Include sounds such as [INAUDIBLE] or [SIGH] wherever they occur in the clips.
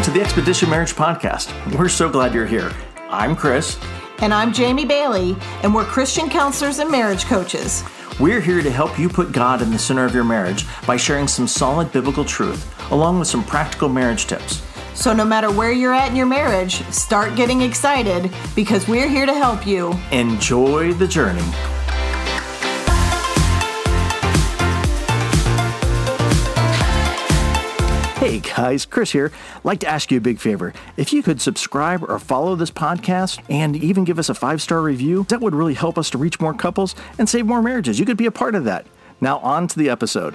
Welcome to the Expedition Marriage Podcast. We're so glad you're here. I'm Chris. And I'm Jamie Bailey, and we're Christian counselors and marriage coaches. We're here to help you put God in the center of your marriage by sharing some solid biblical truth, along with some practical marriage tips. So, no matter where you're at in your marriage, start getting excited because we're here to help you. Enjoy the journey. Hey guys, Chris here. Like to ask you a big favor. If you could subscribe or follow this podcast and even give us a five star review, that would really help us to reach more couples and save more marriages. You could be a part of that. Now, on to the episode.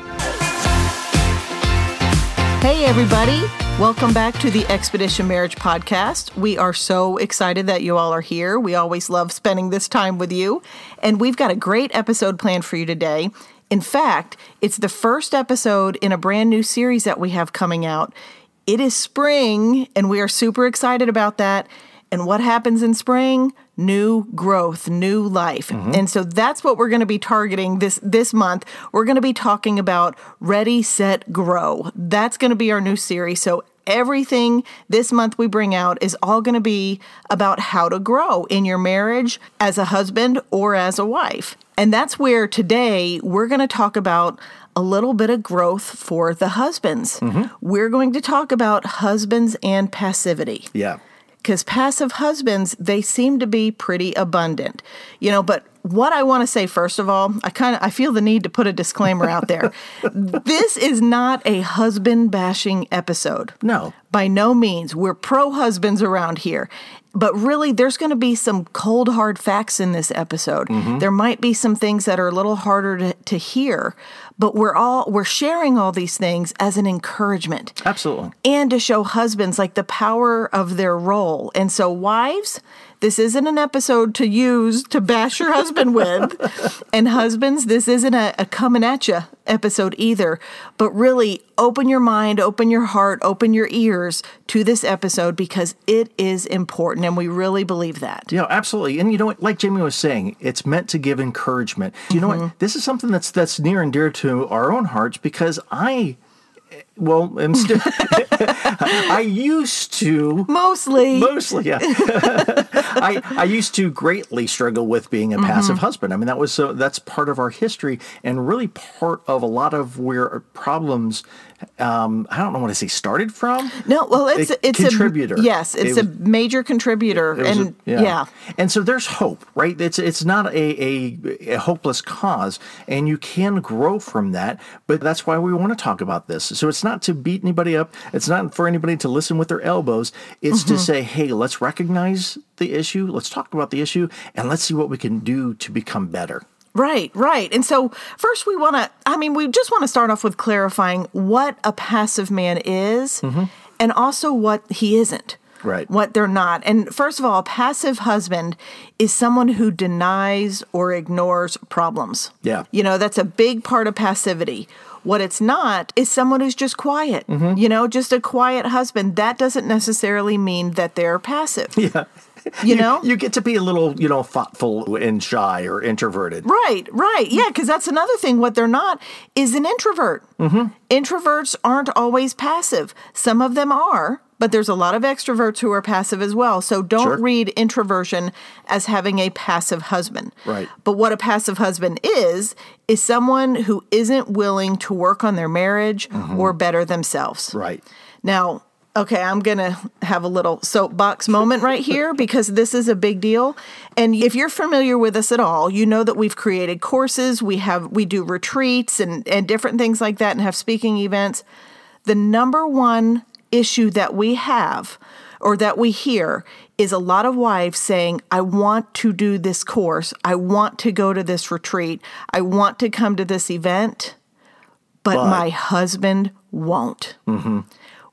Hey, everybody. Welcome back to the Expedition Marriage Podcast. We are so excited that you all are here. We always love spending this time with you. And we've got a great episode planned for you today. In fact, it's the first episode in a brand new series that we have coming out. It is spring, and we are super excited about that. And what happens in spring? New growth, new life. Mm-hmm. And so that's what we're going to be targeting this this month. We're going to be talking about Ready, Set, Grow. That's going to be our new series. So everything this month we bring out is all going to be about how to grow in your marriage as a husband or as a wife. And that's where today we're going to talk about a little bit of growth for the husbands. Mm-hmm. We're going to talk about husbands and passivity. Yeah. Because passive husbands, they seem to be pretty abundant. You know, but what I want to say first of all, I kind of I feel the need to put a disclaimer out there. [LAUGHS] this is not a husband bashing episode. No. By no means. We're pro husbands around here. But really, there's going to be some cold, hard facts in this episode. Mm-hmm. There might be some things that are a little harder to, to hear, but we're all we're sharing all these things as an encouragement. Absolutely. And to show husbands like the power of their role. And so, wives, this isn't an episode to use to bash your husband with. and husbands, this isn't a, a coming at you episode either. But really, open your mind, open your heart, open your ears to this episode because it is important. And we really believe that. Yeah, absolutely. And you know what? Like Jamie was saying, it's meant to give encouragement. You know mm-hmm. what? This is something that's that's near and dear to our own hearts because I well, I'm still. [LAUGHS] I used to mostly, mostly, yeah. [LAUGHS] I I used to greatly struggle with being a passive mm-hmm. husband. I mean, that was so. That's part of our history, and really part of a lot of where problems um, I don't know what to say started from. No, well, it's a, it's contributor. A, yes, it's it was, a major contributor, and a, yeah. yeah. and so there's hope, right? It's it's not a, a, a hopeless cause, and you can grow from that. But that's why we want to talk about this. So it's not to beat anybody up. It's not for anybody to listen with their elbows. It's mm-hmm. to say, hey, let's recognize the issue, let's talk about the issue, and let's see what we can do to become better. Right, right. And so, first, we want to, I mean, we just want to start off with clarifying what a passive man is mm-hmm. and also what he isn't. Right. What they're not. And first of all, a passive husband is someone who denies or ignores problems. Yeah. You know, that's a big part of passivity. What it's not is someone who's just quiet, mm-hmm. you know, just a quiet husband. That doesn't necessarily mean that they're passive. [LAUGHS] Yeah. [LAUGHS] You know, you, get to be a little, you know, thoughtful and shy or introverted. Right, right. Yeah, because that's another thing. What they're not is an introvert. Mm-hmm. Introverts aren't always passive. Some of them are, but there's a lot of extroverts who are passive as well. So don't sure. read introversion as having a passive husband. Right. But what a passive husband is, is someone who isn't willing to work on their marriage mm-hmm. or better themselves. Right. Now, okay, I'm going to have a little soapbox moment right here [LAUGHS] because this is a big deal. And if you're familiar with us at all, you know that we've created courses, we have we do retreats and and different things like that and have speaking events. The number one issue that we have or that we hear is a lot of wives saying, I want to do this course. I want to go to this retreat. I want to come to this event, but, but. my husband won't. Mm-hmm.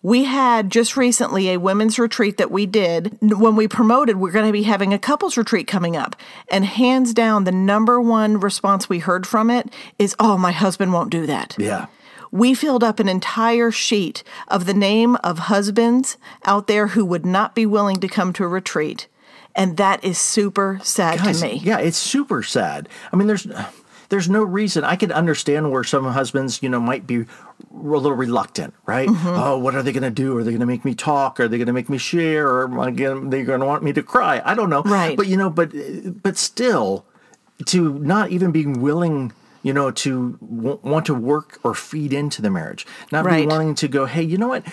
We had just recently a women's retreat that we did. When we promoted, we're going to be having a couples retreat coming up. And hands down, the number one response we heard from it is, Oh, my husband won't do that. Yeah we filled up an entire sheet of the name of husbands out there who would not be willing to come to a retreat. And that is super sad Guys, to me. Yeah, it's super sad. I mean, there's there's no reason. I can understand where some husbands, you know, might be a little reluctant, right? Mm-hmm. Oh, what are they going to do? Are they going to make me talk? Are they going to make me share? Or am I gonna, they're going to want me to cry? I don't know. Right. But you know, but but still, to not even being willing. You know, to w- want to work or feed into the marriage, not Right. be wanting to go, hey, you know what?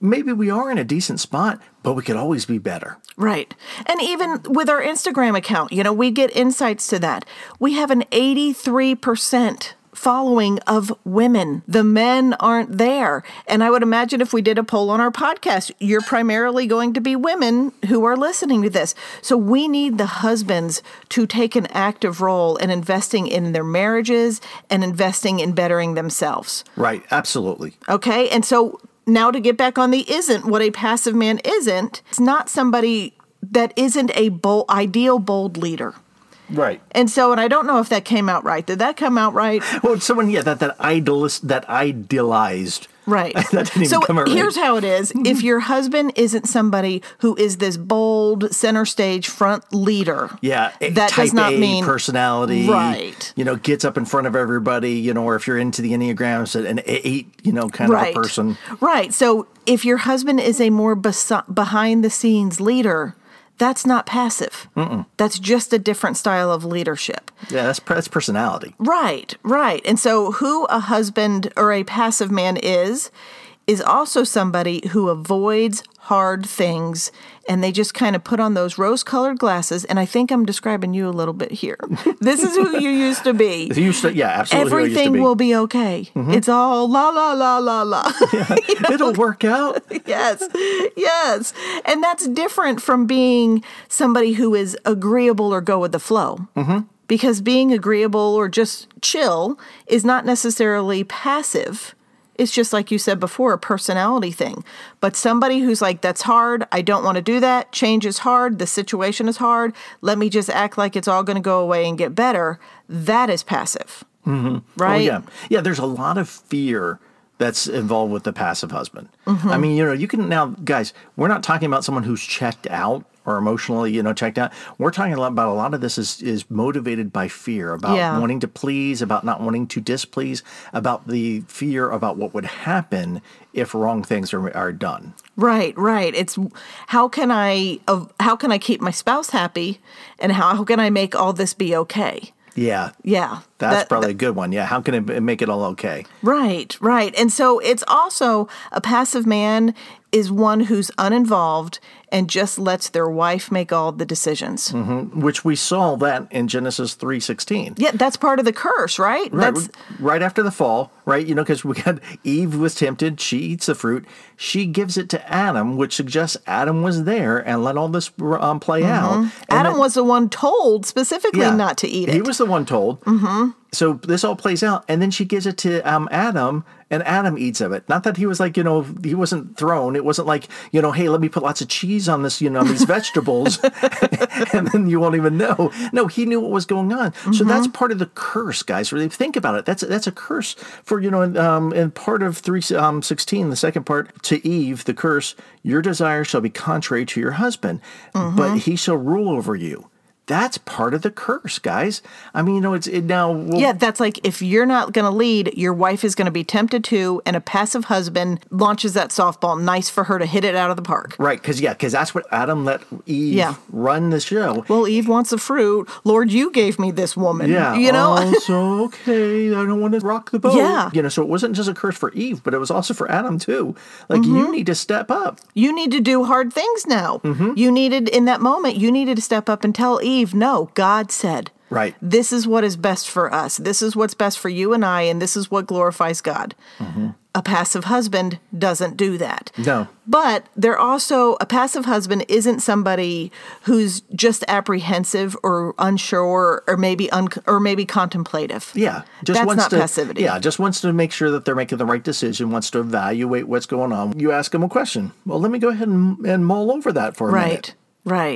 Maybe we are in a decent spot, but we could always be better. Right. And even with our Instagram account, you know, we get insights to that. We have an 83% following of women. The men aren't there. And I would imagine if we did a poll on our podcast, you're primarily going to be women who are listening to this. So we need the husbands to take an active role in investing in their marriages and investing in bettering themselves. Right. Absolutely. Okay. And so now to get back on the isn't, what a passive man isn't, it's not somebody that isn't a bold, ideal bold leader. Right. And so, and I don't know if that came out right. Did that come out right? [LAUGHS] Well, someone, yeah, that that idealist, that idealized. Right. [LAUGHS] that didn't even so come out right. here's how it is. [LAUGHS] if your husband isn't somebody who is this bold center stage front leader, Yeah, eh, that type does not A mean personality. Right. You know, gets up in front of everybody. You know, or if you're into the enneagrams, an eight. You know, kind right. of a person. Right. So if your husband is a more behind the scenes leader, that's not passive. That's just a different style of leadership. Yeah, that's that's personality. Right, right. And so, who a husband or a passive man is, is also somebody who avoids hard things and they just kind of put on those rose colored glasses. And I think I'm describing you a little bit here. [LAUGHS] this is who you used to be. You used to, yeah, absolutely. who I used to Everything. Mm-hmm. will be okay. It's all la la la la la. [LAUGHS] It'll work out. [LAUGHS] yes, yes. And that's different from being somebody who is agreeable or go with the flow. Mm-hmm. Because being agreeable or just chill is not necessarily passive. It's just like you said before, a personality thing. But somebody who's like, that's hard. I don't want to do that. Change is hard. The situation is hard. Let me just act like it's all going to go away and get better. That is passive. Mm-hmm. Right? Oh, yeah. Yeah, there's a lot of fear that's involved with the passive husband. Mm-hmm. I mean, you know, you can now, guys, we're not talking about someone who's checked out or emotionally, you know, checked out. We're talking a lot about a lot of this is is motivated by fear, about Yeah. wanting to please, about not wanting to displease, about the fear about what would happen if wrong things are, are done. Right, right. It's how can I of how can I keep my spouse happy, and how, how can I make all this be okay? Yeah. Yeah, That's that- probably a good one. Yeah. How can it make it all okay? Right, right. And so it's also a passive man is one who's uninvolved and just lets their wife make all the decisions. Which we saw that in Genesis three sixteen. Yeah, that's part of the curse, right? Right, That's right after the fall, right? You know, because we got [LAUGHS] Eve was tempted, she eats the fruit, she gives it to Adam, which suggests Adam was there and let all this um, play out. And Mm-hmm. Adam then- was the one told specifically yeah, not to eat it. He was the one told. Mm-hmm. So this all plays out, and then she gives it to um, Adam, and Adam eats of it. Not that he was like, you know, he wasn't thrown. It wasn't like, you know, hey, let me put lots of cheese on this, you know, these vegetables, [LAUGHS] [LAUGHS] and then you won't even know. No, he knew what was going on. So Mm-hmm. that's part of the curse, guys. Really think about it. That's that's a curse for you know, um, in part of three um, sixteen, the second part to Eve, the curse. Your desire shall be contrary to your husband, Mm-hmm. but he shall rule over you. That's part of the curse, guys. I mean, you know, it's it now. Well, Yeah, that's like if you're not going to lead, your wife is going to be tempted to, and a passive husband launches that softball. Nice for her to hit it out of the park. Right, because yeah, because that's what Adam let Eve Yeah. run the show. Well, Eve wants the fruit. Lord, you gave me this woman. Yeah, You know? Oh, [LAUGHS] so okay, I don't want to rock the boat. Yeah. you know, so it wasn't just a curse for Eve, but it was also for Adam too. Like Mm-hmm. you need to step up. you need to do hard things now. Mm-hmm. You needed, in that moment, you needed to step up and tell Eve, no, God said. Right. This is what is best for us. This is what's best for you and I, and this is what glorifies God. Mm-hmm. A passive husband doesn't do that. No. But they're also, a passive husband isn't somebody who's just apprehensive or unsure or maybe un, or maybe contemplative. Yeah, just That's wants not to, passivity. Yeah, just wants to make sure that they're making the right decision. Wants to evaluate what's going on. You ask them a question. Well, let me go ahead and, and mull over that for a Right. minute. Right.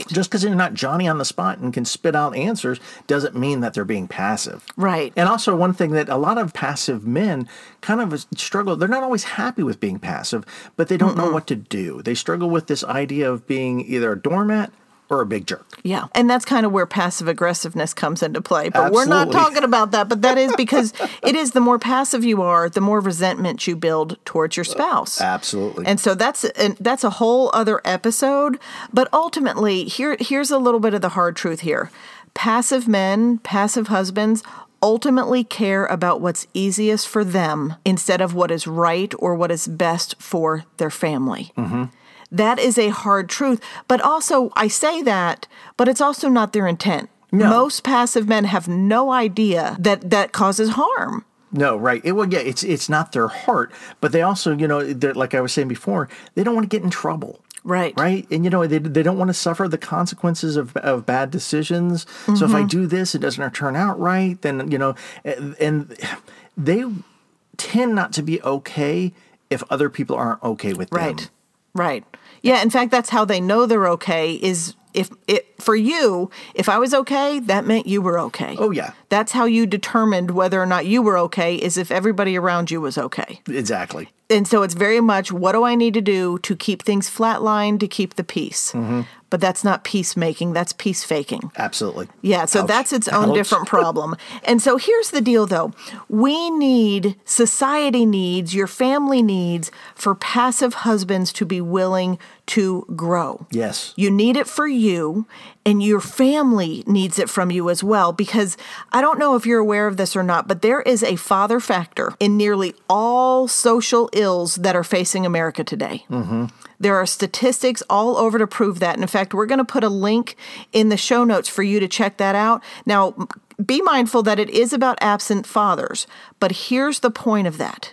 Just because they're not Johnny on the spot and can spit out answers doesn't mean that they're being passive. Right. And also, one thing that a lot of passive men kind of struggle, they're not always happy with being passive, but they don't know what to do. They struggle with this idea of being either a doormat or a big jerk. Yeah. And that's kind of where passive aggressiveness comes into play. But we're not talking about that. But that is because [LAUGHS] it is the more passive you are, the more resentment you build towards your spouse. Uh, absolutely. And so that's and that's a whole other episode. But ultimately, here here's a little bit of the hard truth here. Passive men, passive husbands ultimately care about what's easiest for them instead of what is right or what is best for their family. Mm-hmm. That is a hard truth. But also, I say that, but it's also not their intent. No. Most passive men have no idea that that causes harm. No, right. It, well, yeah, it's it's not their heart, but they also, you know, they're, like I was saying before, they don't want to get in trouble. Right. Right. And, you know, they, they don't want to suffer the consequences of, of bad decisions. So Mm-hmm. if I do this, it doesn't turn out right, then, you know, and, and they tend not to be okay if other people aren't okay with them. Right. Right. Yeah, in fact that's how they know they're okay is if it for you, if I was okay, that meant you were okay. Oh, yeah. That's how you determined whether or not you were okay is if everybody around you was okay. Exactly. And so it's very much what do I need to do to keep things flatlined to keep the peace? Mm-hmm. But that's not peacemaking, that's peace faking. Absolutely. Yeah, so Ouch. that's its own Ouch. different problem. And so here's the deal though. We need, society needs, your family needs for passive husbands to be willing to grow. Yes. You need it for you, and your family needs it from you as well. Because I don't know if you're aware of this or not, but there is a father factor in nearly all social ills that are facing America today. Mm-hmm. There are statistics all over to prove that. And in fact, we're going to put a link in the show notes for you to check that out. Now, be mindful that it is about absent fathers, but here's the point of that.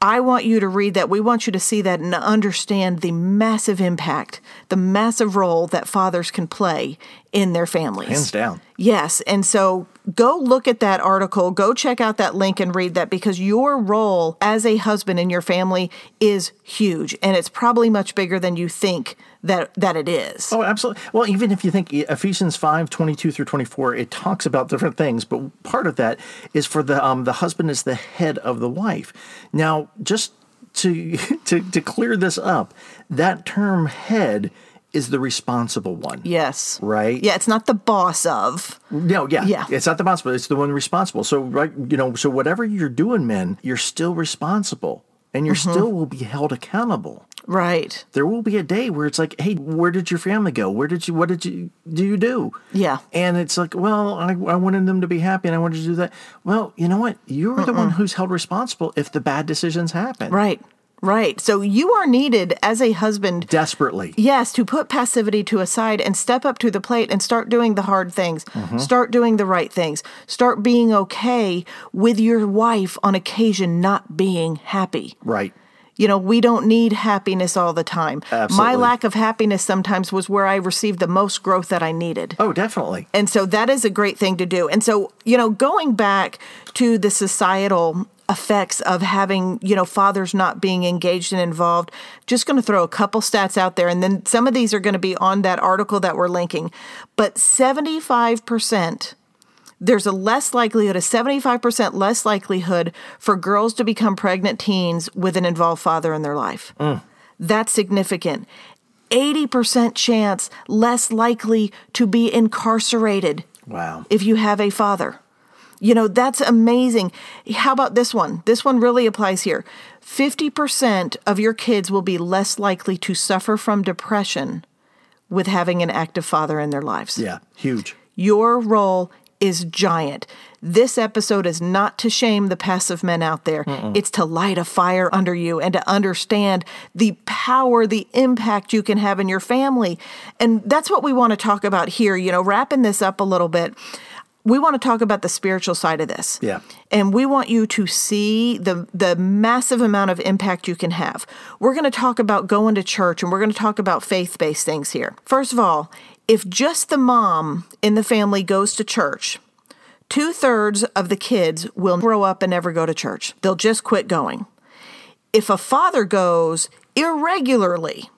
I want you to read that. We want you to see that and understand the massive impact, the massive role that fathers can play in their families. Hands down. Yes. And so go look at that article, go check out that link and read that because your role as a husband in your family is huge and it's probably much bigger than you think that that it is. Oh, absolutely. Well, even if you think Ephesians 5, 22 through 24, it talks about different things, but part of that is for the um, the husband is the head of the wife. Now, just to [LAUGHS] to to clear this up, that term head is the responsible one. Yes. Right? Yeah, it's not the boss of. No, yeah. Yeah. It's not the responsible, it's the one responsible. So right, you know, so whatever you're doing, men, you're still responsible and you Mm-hmm. still will be held accountable. Right. there will be a day where it's like, hey, where did your family go? Where did you, what did you, do you do? Yeah. And it's like, well, I, I wanted them to be happy and I wanted to do that. Well, you know what? You're the one who's held responsible if the bad decisions happen. Right. Right. So you are needed as a husband Desperately. Yes, to put passivity to a side and step up to the plate and start doing the hard things. Mm-hmm. Start doing the right things. Start being okay with your wife on occasion not being happy. Right. You know, we don't need happiness all the time. Absolutely. My lack of happiness sometimes was where I received the most growth that I needed. Oh, definitely. And so that is a great thing to do. And so, you know, going back to the societal effects of having, you know, fathers not being engaged and involved, just going to throw a couple stats out there. And then some of these are going to be on that article that we're linking. But 75%. There's a less likelihood, a 75% less likelihood for girls to become pregnant teens with an involved father in their life. Mm. That's significant. 80% chance less likely to be incarcerated Wow. if you have a father. You know, that's amazing. How about this one? This one really applies here. 50% of your kids will be less likely to suffer from depression with having an active father in their lives. Yeah. Huge. Your role is giant. This episode is not to shame the passive men out there. It's to light a fire under you and to understand the power, the impact you can have in your family. And that's what we want to talk about here. You know, wrapping this up a little bit, we want to talk about the spiritual side of this. Yeah. And we want you to see the the massive amount of impact you can have. We're going to talk about going to church and we're going to talk about faith-based things here. First of all, if just the mom in the family goes to church, two thirds of the kids will grow up and never go to church. They'll just quit going. If a father goes irregularly,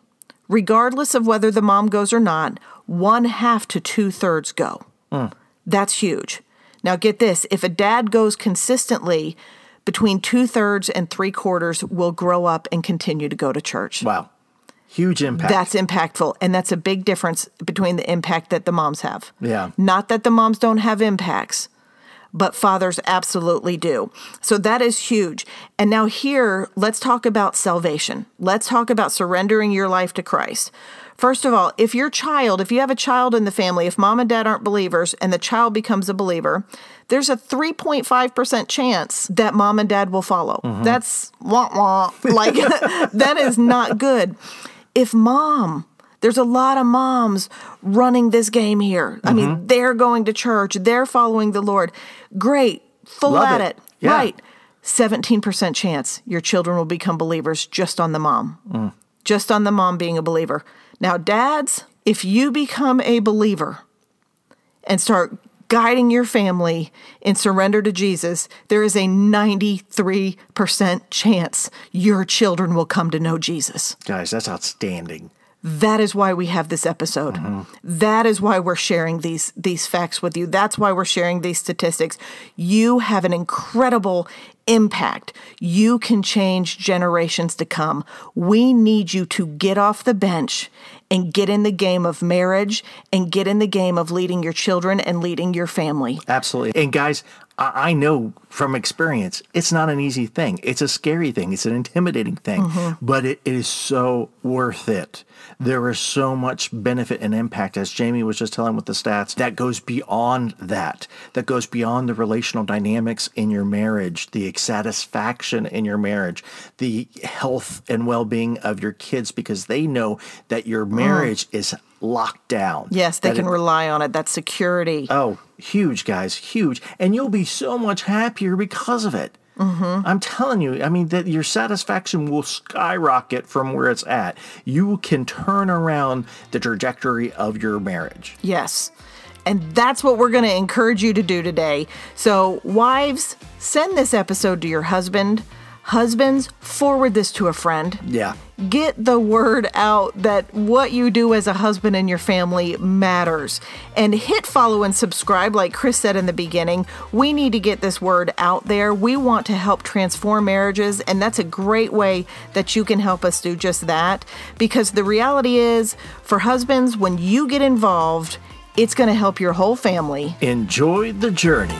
regardless of whether the mom goes or not, one half to two thirds go. Hmm. That's huge. Now, get this if a dad goes consistently, between two thirds and three quarters will grow up and continue to go to church. Wow. Huge impact. That's impactful. And that's a big difference between the impact that the moms have. Yeah. Not that the moms don't have impacts, but fathers absolutely do. So that is huge. And now, here, let's talk about salvation. Let's talk about surrendering your life to Christ. First of all, if your child, if you have a child in the family, if mom and dad aren't believers and the child becomes a believer, there's a 3.5% chance that mom and dad will follow. Mm-hmm. That's wah wah. [LAUGHS] Like, [LAUGHS] that is not good. If mom, there's a lot of moms running this game here. I mean, mm-hmm. they're going to church, they're following the Lord. Great, full Love at it. it. Yeah. Right. 17% chance your children will become believers just on the mom. Mm. Just on the mom being a believer. Now, dads, if you become a believer and start guiding your family in surrender to Jesus, there is a 93% chance your children will come to know Jesus. Guys, that's outstanding. That is why we have this episode. Mm-hmm. That is why we're sharing these these facts with you. That's why we're sharing these statistics. You have an incredible impact. You can change generations to come. We need you to get off the bench and get in the game of marriage and get in the game of leading your children and leading your family. Absolutely. And guys, I I know from experience, it's not an easy thing. It's a scary thing. It's an intimidating thing, mm-hmm. but it is so worth it. There is so much benefit and impact, as Jamie was just telling with the stats, that goes beyond that, that goes beyond the relational dynamics in your marriage, the satisfaction in your marriage, the health and well being of your kids, because they know that your mm. marriage is locked down. Yes, they That can it- rely on it. That security. Oh, huge, guys, huge. And you'll be so much happier because of it. Mm-hmm. I'm telling you, I mean, that your satisfaction will skyrocket from where it's at. You can turn around the trajectory of your marriage. Yes. And that's what we're going to encourage you to do today. So, wives, send this episode to your husband. Husbands, forward this to a friend. Yeah. Get the word out that what you do as a husband in your family matters. And hit follow and subscribe, like Chris said in the beginning. We need to get this word out there. We want to help transform marriages, and that's a great way that you can help us do just that. Because the reality is, for husbands, when you get involved, it's going to help your whole family. Enjoy the journey.